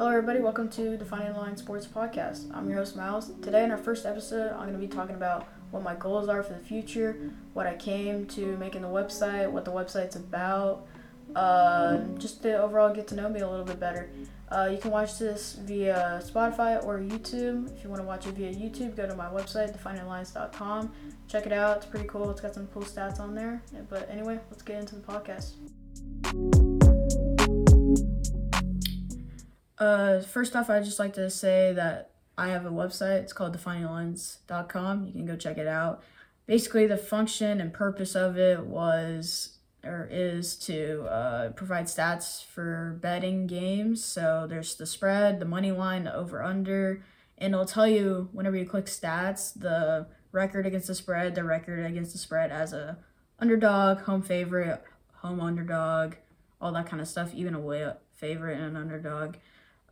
Hello, everybody. Welcome to the Defining Line Sports Podcast. I'm your host, Miles. Today, in our first episode, I'm going to be talking about what my goals are for the future, what I came to making the website, what the website's about, uh, just to overall get to know me a little bit better. Uh, you can watch this via Spotify or YouTube. If you want to watch it via YouTube, go to my website, defininglines.com. Check it out. It's pretty cool. It's got some cool stats on there. But anyway, let's get into the podcast. Uh, first off, I'd just like to say that I have a website. It's called defininglines.com. You can go check it out. Basically, the function and purpose of it was or is to uh, provide stats for betting games. So there's the spread, the money line, the over under, and it'll tell you whenever you click stats the record against the spread, the record against the spread as a underdog, home favorite, home underdog, all that kind of stuff, even away favorite and an underdog.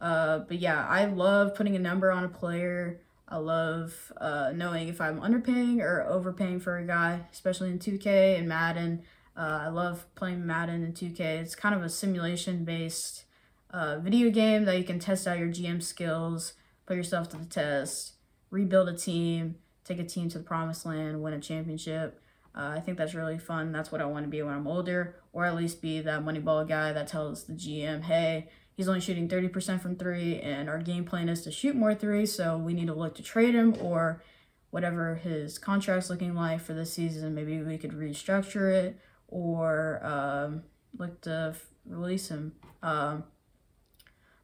Uh, but yeah, I love putting a number on a player. I love uh, knowing if I'm underpaying or overpaying for a guy, especially in 2K and Madden. Uh, I love playing Madden and 2K. It's kind of a simulation based uh, video game that you can test out your GM skills, put yourself to the test, rebuild a team, take a team to the promised land, win a championship. Uh, I think that's really fun. That's what I want to be when I'm older, or at least be that Moneyball guy that tells the GM, hey, he's only shooting 30% from three, and our game plan is to shoot more threes, so we need to look to trade him or whatever his contract's looking like for this season. Maybe we could restructure it or um, look to f- release him. Um,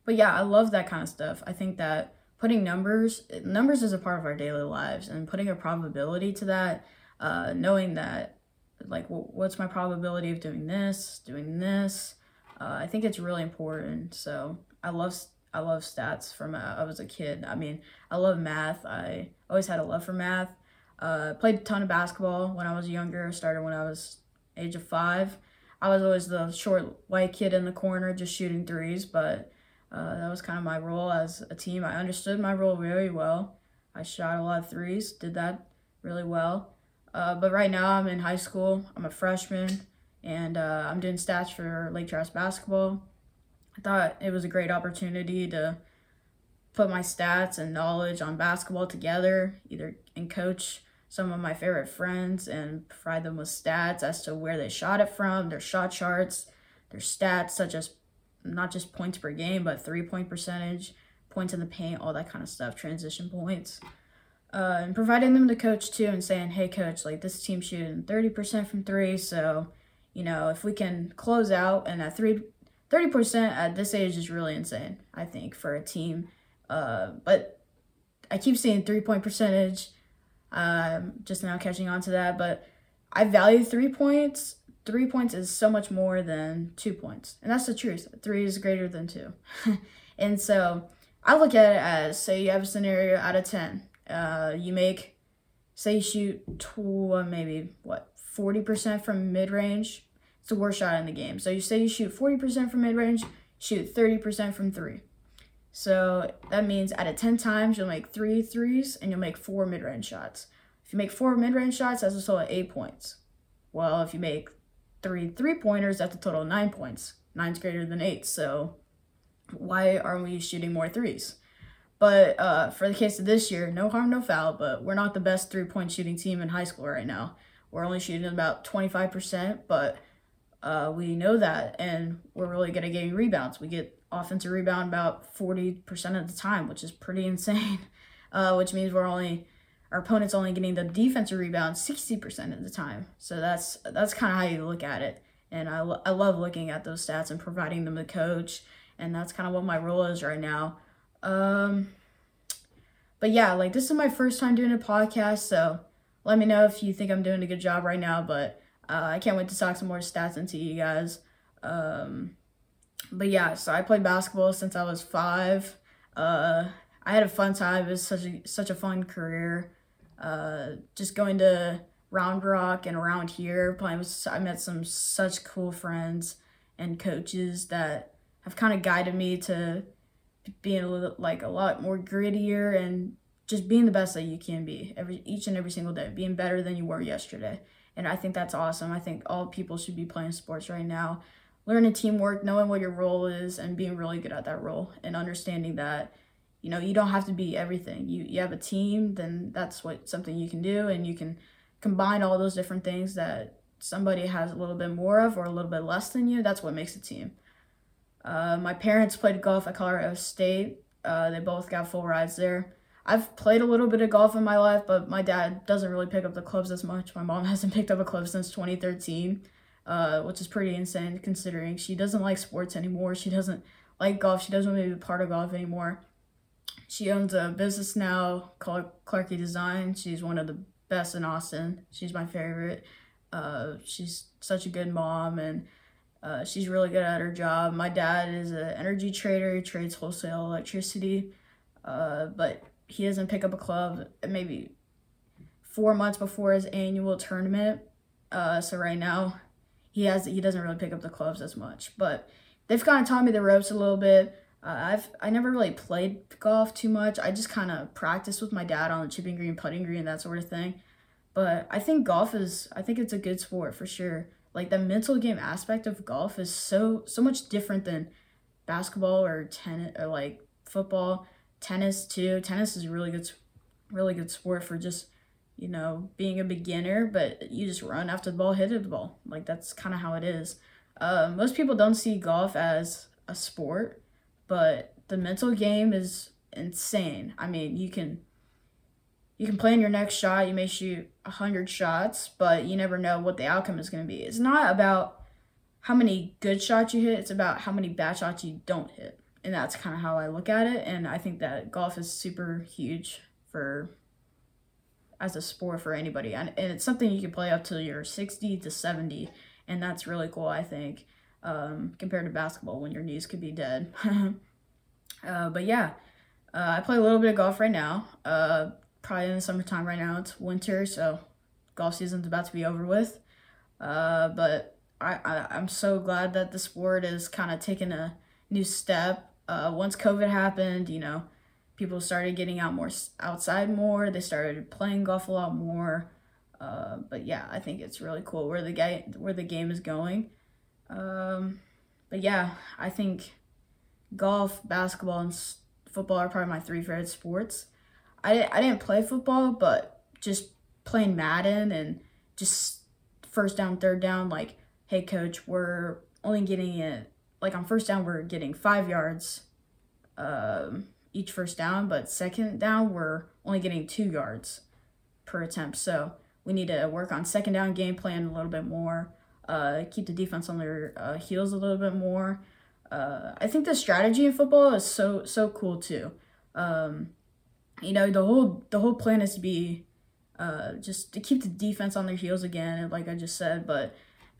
but yeah, I love that kind of stuff. I think that putting numbers numbers is a part of our daily lives, and putting a probability to that, uh, knowing that like what's my probability of doing this, doing this uh, I think it's really important. So I love I love stats from uh, I was a kid. I mean, I love math. I always had a love for math. Uh, played a ton of basketball when I was younger. Started when I was age of five. I was always the short white kid in the corner just shooting threes, but uh, that was kind of my role as a team. I understood my role very well. I shot a lot of threes, did that really well. Uh, but right now I'm in high school. I'm a freshman and uh, I'm doing stats for Lake Charles basketball. I thought it was a great opportunity to put my stats and knowledge on basketball together, either and coach some of my favorite friends and provide them with stats as to where they shot it from, their shot charts, their stats such as not just points per game, but three point percentage, points in the paint, all that kind of stuff, transition points. Uh, and providing them the coach too and saying, hey, coach, like this team shooting 30% from three, so you know, if we can close out and at three, 30% at this age is really insane, I think, for a team. Uh, but I keep seeing three point percentage. Um, just now catching on to that, but I value three points. Three points is so much more than two points, and that's the truth. Three is greater than two, and so I look at it as say you have a scenario out of ten. Uh, you make, say you shoot tw- maybe what 40% from mid range. It's the worst shot in the game. So you say you shoot 40% from mid range, shoot 30% from three. So that means out of 10 times, you'll make three threes and you'll make four mid range shots. If you make four mid range shots, that's a total of eight points. Well, if you make three three pointers, that's a total of nine points. Nine's greater than eight. So why aren't we shooting more threes? But uh, for the case of this year, no harm, no foul, but we're not the best three point shooting team in high school right now. We're only shooting about 25%, but uh, we know that, and we're really good at getting rebounds. We get offensive rebound about 40% of the time, which is pretty insane. Uh, which means we're only our opponent's only getting the defensive rebound 60% of the time. So that's that's kind of how you look at it. And I, lo- I love looking at those stats and providing them to coach. And that's kind of what my role is right now. Um, but yeah, like this is my first time doing a podcast, so let me know if you think I'm doing a good job right now. But uh, I can't wait to talk some more stats into you guys. Um, but yeah, so I played basketball since I was five. Uh, I had a fun time. It was such a such a fun career. Uh, just going to Round Rock and around here playing with. I met some such cool friends and coaches that have kind of guided me to being a little like a lot more grittier and just being the best that you can be every each and every single day, being better than you were yesterday. And I think that's awesome. I think all people should be playing sports right now. learning teamwork, knowing what your role is, and being really good at that role, and understanding that you know you don't have to be everything. You you have a team, then that's what something you can do, and you can combine all those different things that somebody has a little bit more of or a little bit less than you. That's what makes a team. Uh, my parents played golf at Colorado State. Uh, they both got full rides there. I've played a little bit of golf in my life, but my dad doesn't really pick up the clubs as much. My mom hasn't picked up a club since 2013, uh, which is pretty insane considering she doesn't like sports anymore. She doesn't like golf. She doesn't want to be part of golf anymore. She owns a business now called Clarky Design. She's one of the best in Austin. She's my favorite. Uh, she's such a good mom and uh, she's really good at her job. My dad is an energy trader. He trades wholesale electricity, uh, but he doesn't pick up a club maybe four months before his annual tournament. Uh, so right now, he has he doesn't really pick up the clubs as much, but they've kind of taught me the ropes a little bit. Uh, I've I never really played golf too much. I just kind of practiced with my dad on the chipping green, putting green, that sort of thing. But I think golf is I think it's a good sport for sure. Like the mental game aspect of golf is so so much different than basketball or tennis or like football, tennis too. Tennis is a really good really good sport for just you know being a beginner, but you just run after the ball, hit it the ball. Like that's kind of how it is. Uh, most people don't see golf as a sport, but the mental game is insane. I mean, you can you can plan your next shot. You may shoot a 100 shots, but you never know what the outcome is going to be. It's not about how many good shots you hit, it's about how many bad shots you don't hit. And that's kind of how I look at it. And I think that golf is super huge for as a sport for anybody. And, and it's something you can play up till you're 60 to 70. And that's really cool, I think, um, compared to basketball when your knees could be dead. uh, but yeah, uh, I play a little bit of golf right now. Uh, probably in the summertime right now. It's winter, so golf season's about to be over with. Uh, but I, I I'm so glad that the sport is kind of taking a new step. Uh, once COVID happened, you know, people started getting out more outside more. They started playing golf a lot more. Uh, but yeah, I think it's really cool where the guy where the game is going. Um, but yeah, I think golf, basketball, and football are probably my three favorite sports. I, I didn't play football, but just playing Madden and just first down, third down, like, hey, coach, we're only getting it, like, on first down, we're getting five yards um, each first down, but second down, we're only getting two yards per attempt. So we need to work on second down game plan a little bit more, uh, keep the defense on their uh, heels a little bit more. Uh, I think the strategy in football is so so cool too. Um, you know the whole the whole plan is to be uh, just to keep the defense on their heels again, like I just said. But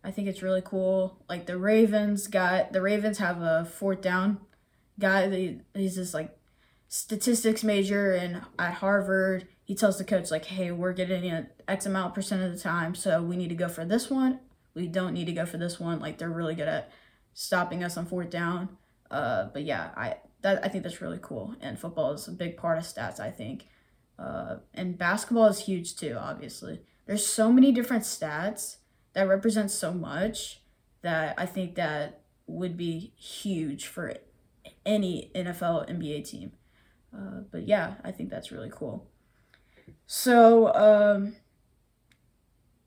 I think it's really cool. Like the Ravens got the Ravens have a fourth down guy. He's this like statistics major and at Harvard. He tells the coach like, "Hey, we're getting it X amount percent of the time, so we need to go for this one. We don't need to go for this one. Like they're really good at stopping us on fourth down." Uh, but yeah, I that I think that's really cool. And football is a big part of stats, I think. Uh, and basketball is huge too, obviously. There's so many different stats that represent so much that I think that would be huge for any NFL NBA team. Uh, but yeah, I think that's really cool. So um,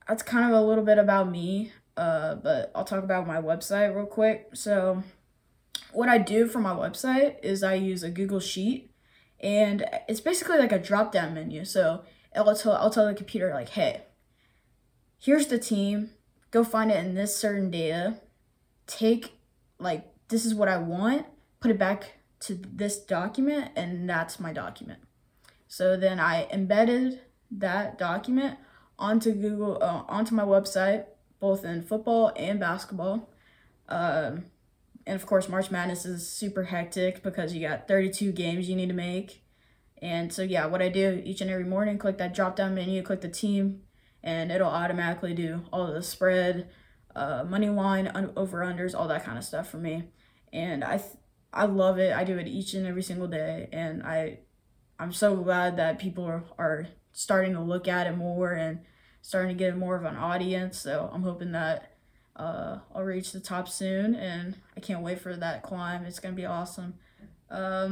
that's kind of a little bit about me, uh, but I'll talk about my website real quick. So what I do for my website is I use a Google Sheet, and it's basically like a drop down menu. So I'll tell I'll tell the computer like, hey, here's the team. Go find it in this certain data. Take like this is what I want. Put it back to this document, and that's my document. So then I embedded that document onto Google uh, onto my website, both in football and basketball. Um, and of course, March Madness is super hectic because you got 32 games you need to make. And so, yeah, what I do each and every morning, click that drop down menu, click the team, and it'll automatically do all the spread, uh, money line, un- over unders, all that kind of stuff for me. And I, th- I love it. I do it each and every single day, and I, I'm so glad that people are, are starting to look at it more and starting to get more of an audience. So I'm hoping that Uh, I'll reach the top soon, and I can't wait for that climb. It's gonna be awesome. Um,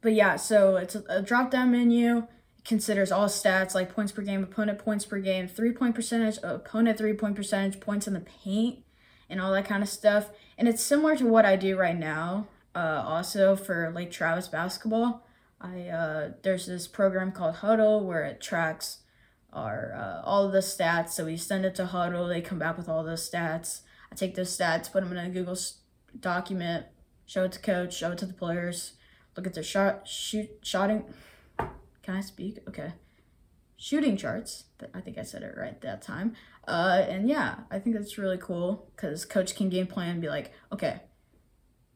but yeah, so it's a, a drop down menu. Considers all stats like points per game, opponent points per game, three point percentage, opponent three point percentage, points in the paint, and all that kind of stuff. And it's similar to what I do right now. Uh, also for Lake Travis basketball, I uh, there's this program called Hudl where it tracks our uh, all of the stats. So we send it to Hudl. They come back with all those stats. I take those stats, put them in a Google document, show it to coach, show it to the players, look at their shot, shoot, shooting. Can I speak? Okay. Shooting charts. I think I said it right that time. Uh, and yeah, I think that's really cool because coach can game plan and be like, okay,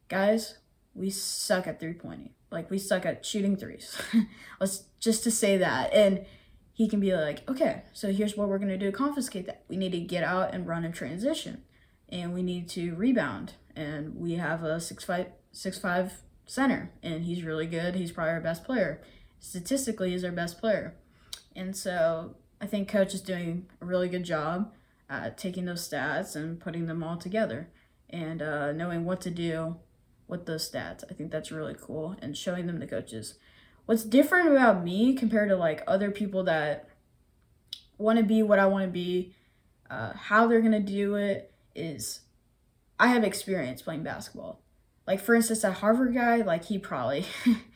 guys, we suck at three pointing. Like we suck at shooting threes. Let's just to say that. And he can be like, okay, so here's what we're gonna do to confiscate that. We need to get out and run in transition. And we need to rebound and we have a six five six five center, and he's really good. He's probably our best player. Statistically, is our best player, and so I think coach is doing a really good job at taking those stats and putting them all together, and uh, knowing what to do with those stats. I think that's really cool, and showing them to coaches. What's different about me compared to like other people that want to be what I want to be, uh, how they're gonna do it is I have experience playing basketball. Like for instance, that Harvard guy, like he probably,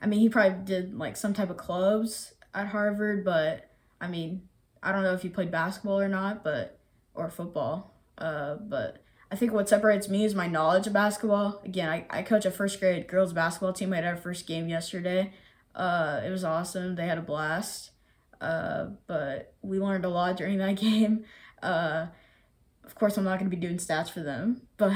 I mean, he probably did like some type of clubs at Harvard, but I mean, I don't know if he played basketball or not, but or football. Uh, but I think what separates me is my knowledge of basketball. Again, I, I coach a first grade girls basketball team. We had our first game yesterday. Uh, it was awesome. They had a blast. Uh, but we learned a lot during that game. Uh, of course, I'm not going to be doing stats for them, but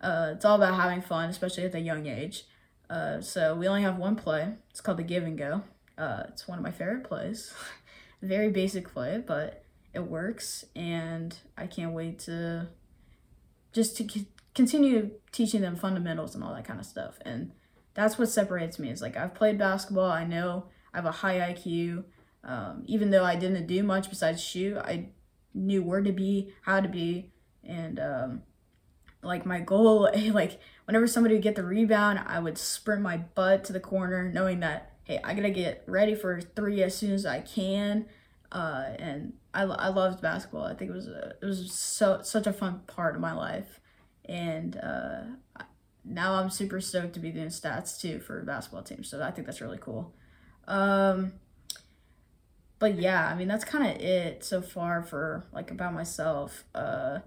uh, it's all about having fun, especially at a young age. Uh, so we only have one play. It's called the Give and Go. Uh, it's one of my favorite plays. Very basic play, but it works, and I can't wait to just to c- continue teaching them fundamentals and all that kind of stuff. And that's what separates me. Is like I've played basketball. I know I have a high IQ. Um, even though I didn't do much besides shoot, I knew where to be, how to be, and um, like my goal, like whenever somebody would get the rebound, I would sprint my butt to the corner, knowing that hey, I gotta get ready for three as soon as I can. Uh, and I, I loved basketball. I think it was a, it was so such a fun part of my life, and uh, now I'm super stoked to be doing stats too for basketball team. So I think that's really cool. Um, but yeah, I mean that's kind of it so far for like about myself. Uh,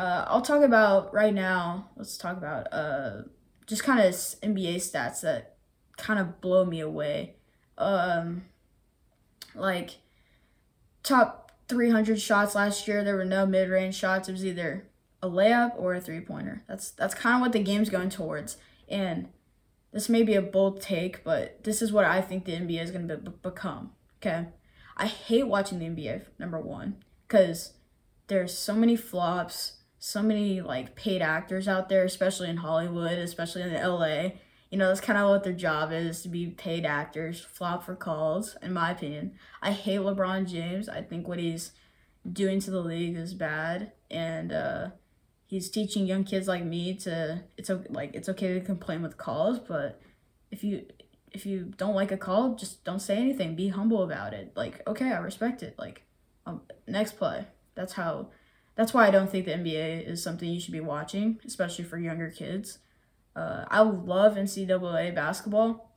uh, I'll talk about right now. Let's talk about uh, just kind of NBA stats that kind of blow me away. Um, like top 300 shots last year, there were no mid-range shots. It was either a layup or a three-pointer. That's that's kind of what the game's going towards. And this may be a bold take, but this is what I think the NBA is going to be- become. Okay, I hate watching the NBA. Number one, because there's so many flops, so many like paid actors out there, especially in Hollywood, especially in LA. You know, that's kind of what their job is to be paid actors, flop for calls, in my opinion. I hate LeBron James. I think what he's doing to the league is bad. And uh, he's teaching young kids like me to it's like it's okay to complain with calls, but if you if you don't like a call, just don't say anything. Be humble about it. Like, okay, I respect it. Like, um, next play. That's how. That's why I don't think the NBA is something you should be watching, especially for younger kids. Uh, I love NCAA basketball.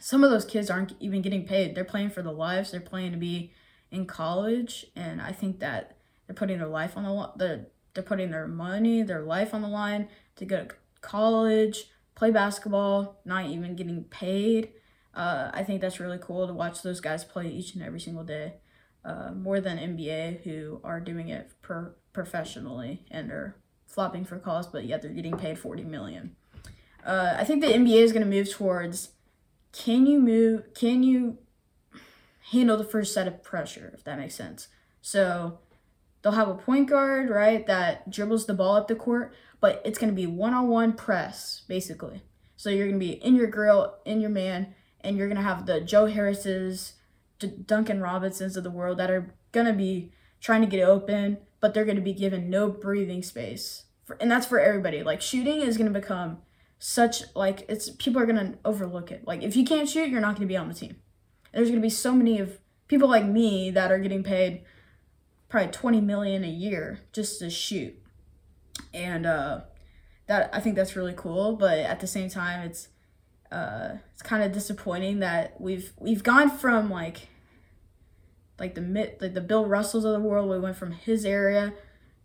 Some of those kids aren't even getting paid. They're playing for the lives. They're playing to be in college, and I think that they're putting their life on the the they're putting their money, their life on the line to go to college, play basketball, not even getting paid. Uh, I think that's really cool to watch those guys play each and every single day, uh, more than NBA who are doing it per- professionally and are flopping for calls, but yet they're getting paid forty million. Uh, I think the NBA is going to move towards can you move, can you handle the first set of pressure, if that makes sense. So they'll have a point guard, right, that dribbles the ball up the court, but it's going to be one on one press, basically. So you're going to be in your grill, in your man, and you're going to have the Joe Harris's, D- Duncan Robinsons of the world that are going to be trying to get open, but they're going to be given no breathing space. For, and that's for everybody. Like shooting is going to become such like it's people are going to overlook it. Like if you can't shoot, you're not going to be on the team. There's going to be so many of people like me that are getting paid probably 20 million a year just to shoot. And uh that I think that's really cool, but at the same time it's uh it's kind of disappointing that we've we've gone from like like the like the Bill Russells of the world. We went from his area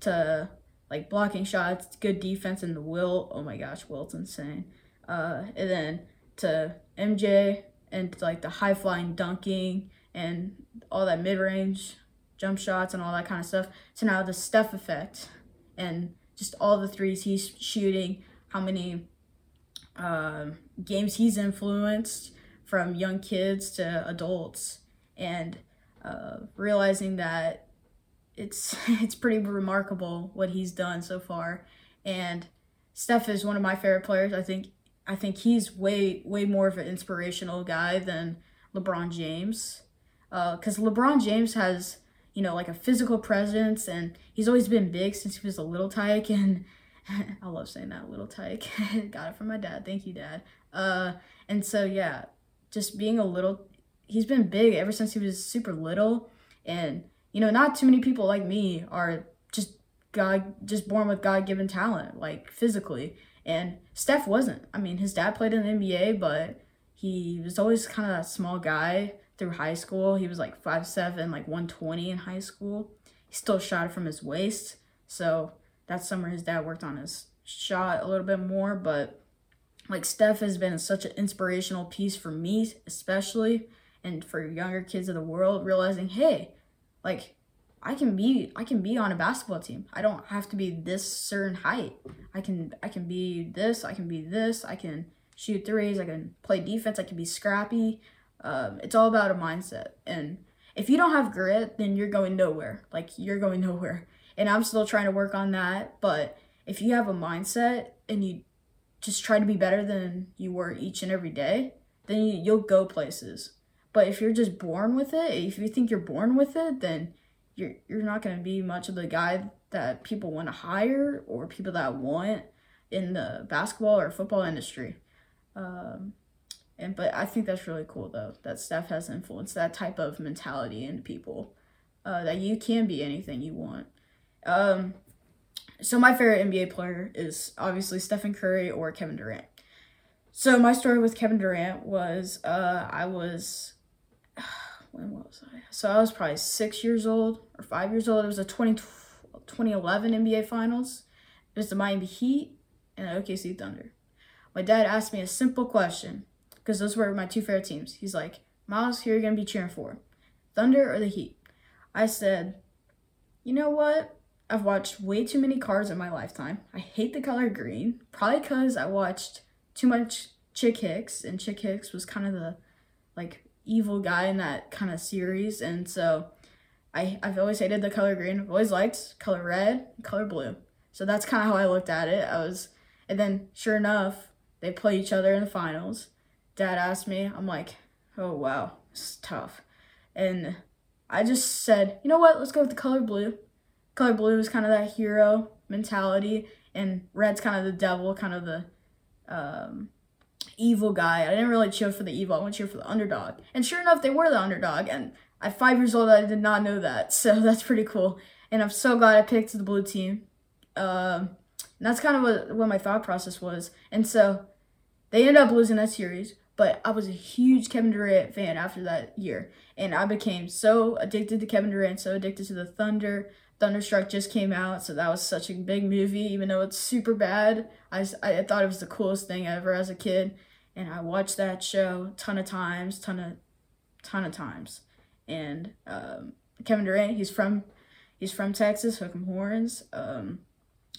to like blocking shots, good defense, and the Will. Oh my gosh, Wilt's insane. Uh, and then to MJ and like the high flying dunking and all that mid range jump shots and all that kind of stuff. To now the Steph effect and just all the threes he's shooting, how many uh, games he's influenced from young kids to adults, and uh, realizing that it's it's pretty remarkable what he's done so far. And Steph is one of my favorite players. I think I think he's way way more of an inspirational guy than LeBron James, because uh, LeBron James has you know like a physical presence and he's always been big since he was a little tyke and I love saying that little tyke. Got it from my dad. Thank you, dad. Uh, and so yeah, just being a little he's been big ever since he was super little. And you know not too many people like me are just god just born with god-given talent like physically. And steph wasn't. I mean his dad played in the nba but he was always kind of a small guy through high school. He was like 5'7 like 120 in high school. He still shot from his waist. So that summer his dad worked on his shot a little bit more but like steph has been such an inspirational piece for me especially and for younger kids of the world realizing hey like i can be i can be on a basketball team. I don't have to be this certain height. I can i can be this i can be this i can shoot threes i can play defense i can be scrappy. Um, it's all about a mindset. And if you don't have grit then you're going nowhere. Like you're going nowhere. And i'm still trying to work on that. But if you have a mindset and you just try to be better than you were each and every day then you, you'll go places but if you're just born with it, if you think you're born with it, then you're you're not to be much of the guy that people want to hire or people that want in the basketball or football industry. Um, and but I think that's really cool though that Steph has influenced that type of mentality in people. Uh, that you can be anything you want. Um, so my favorite NBA player is obviously Stephen Curry or Kevin Durant. So my story with Kevin Durant was uh, I was when was I? So I was probably six years old or five years old. It was the 20, 2011 NBA Finals. It was the Miami Heat and the OKC Thunder. My dad asked me a simple question because those were my two favorite teams. He's like, Miles, who are you going to be cheering for? Thunder or the Heat? I said, you know what? I've watched way too many cars in my lifetime. I hate the color green, probably because I watched too much Chick Hicks, and Chick Hicks was kind of the like evil guy in that kind of series, and so I I've always hated the color green. I've always liked color red, color blue. So that's kind of how I looked at it. I was, and then sure enough, they play each other in the finals. Dad asked me, I'm like, oh wow, is tough, and I just said, you know what, let's go with the color blue. Color blue is kind of that hero mentality, and red's kind of the devil, kind of the um, evil guy. I didn't really cheer for the evil. I went cheer for the underdog. And sure enough, they were the underdog. And at five years old, I did not know that. So that's pretty cool. And I'm so glad I picked the blue team. Um, that's kind of what, what my thought process was. And so they ended up losing that series. But I was a huge Kevin Durant fan after that year. And I became so addicted to Kevin Durant, so addicted to the Thunder. Thunderstruck just came out, so that was such a big movie, even though it's super bad. I, I thought it was the coolest thing ever as a kid, and I watched that show ton of times, ton of, ton of times. And um, Kevin Durant, he's from, he's from Texas, Hook'em Horns. Um,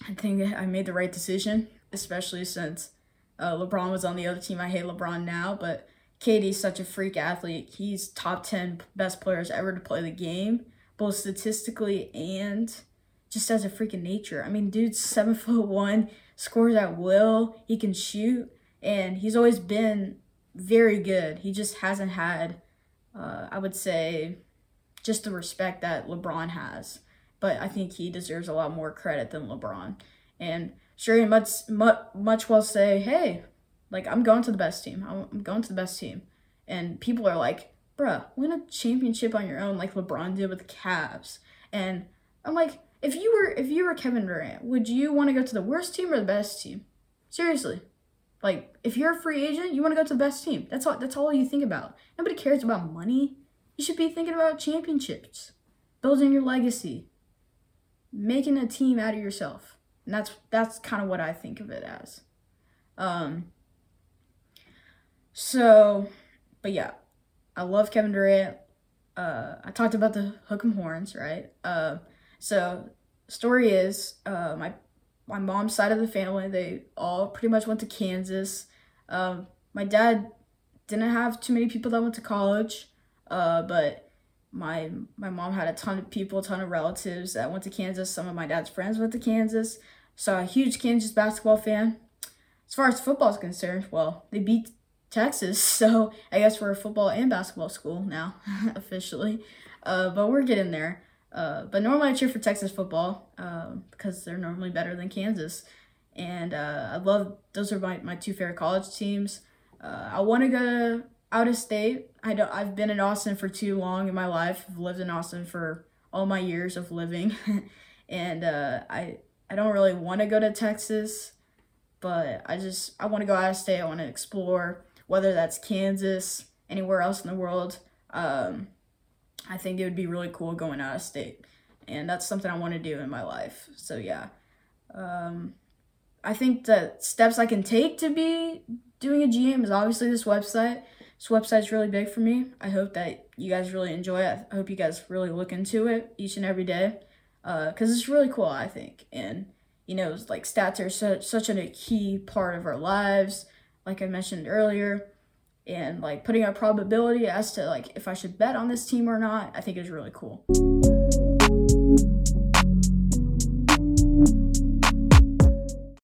I think I made the right decision, especially since uh, LeBron was on the other team. I hate LeBron now, but KD's such a freak athlete. He's top ten best players ever to play the game both statistically and just as a freaking nature. I mean, dude's seven foot one, scores at will, he can shoot, and he's always been very good. He just hasn't had, uh, I would say, just the respect that LeBron has. but I think he deserves a lot more credit than LeBron. And sure, he much much much well say, "Hey, like I'm going to the best team. I'm going to the best team," and people are like, "Bruh, win a championship on your own, like LeBron did with the Cavs." And I'm like, if you were if you were Kevin Durant, would you want to go to the worst team or the best team? Seriously. Like if you're a free agent, you want to go to the best team. That's all that's all you think about. Nobody cares about money. You should be thinking about championships, building your legacy, making a team out of yourself. And that's that's kind of what I think of it as. Um so, but yeah, I love Kevin Durant. Uh, I talked about the Hook'em horns, right? Uh, so story is, uh, my my mom's side of the family, they all pretty much went to Kansas. Um, my dad didn't have too many people that went to college, uh, but my my mom had a ton of people, a ton of relatives that went to Kansas. Some of my dad's friends went to Kansas, so a huge Kansas basketball fan. As far as football is concerned, well, they beat Texas, so I guess we're a football and basketball school now, officially. Uh, but we're getting there. Uh, but normally I cheer for Texas football uh, because they're normally better than Kansas. And uh, I love, those are my, my two favorite college teams. Uh, I want to go out of state. I don't, I've been in Austin for too long in my life. I've lived in Austin for all my years of living. and uh, I, I don't really want to go to Texas, but I just, I want to go out of state. I want to explore, whether that's Kansas, anywhere else in the world. Um, I think it would be really cool going out of state. And that's something I want to do in my life. So, yeah. Um, I think the steps I can take to be doing a GM is obviously this website. This website's really big for me. I hope that you guys really enjoy it. I hope you guys really look into it each and every day because uh, it's really cool, I think. And, you know, like stats are such, such a key part of our lives, like I mentioned earlier and like putting a probability as to like if I should bet on this team or not, I think is really cool.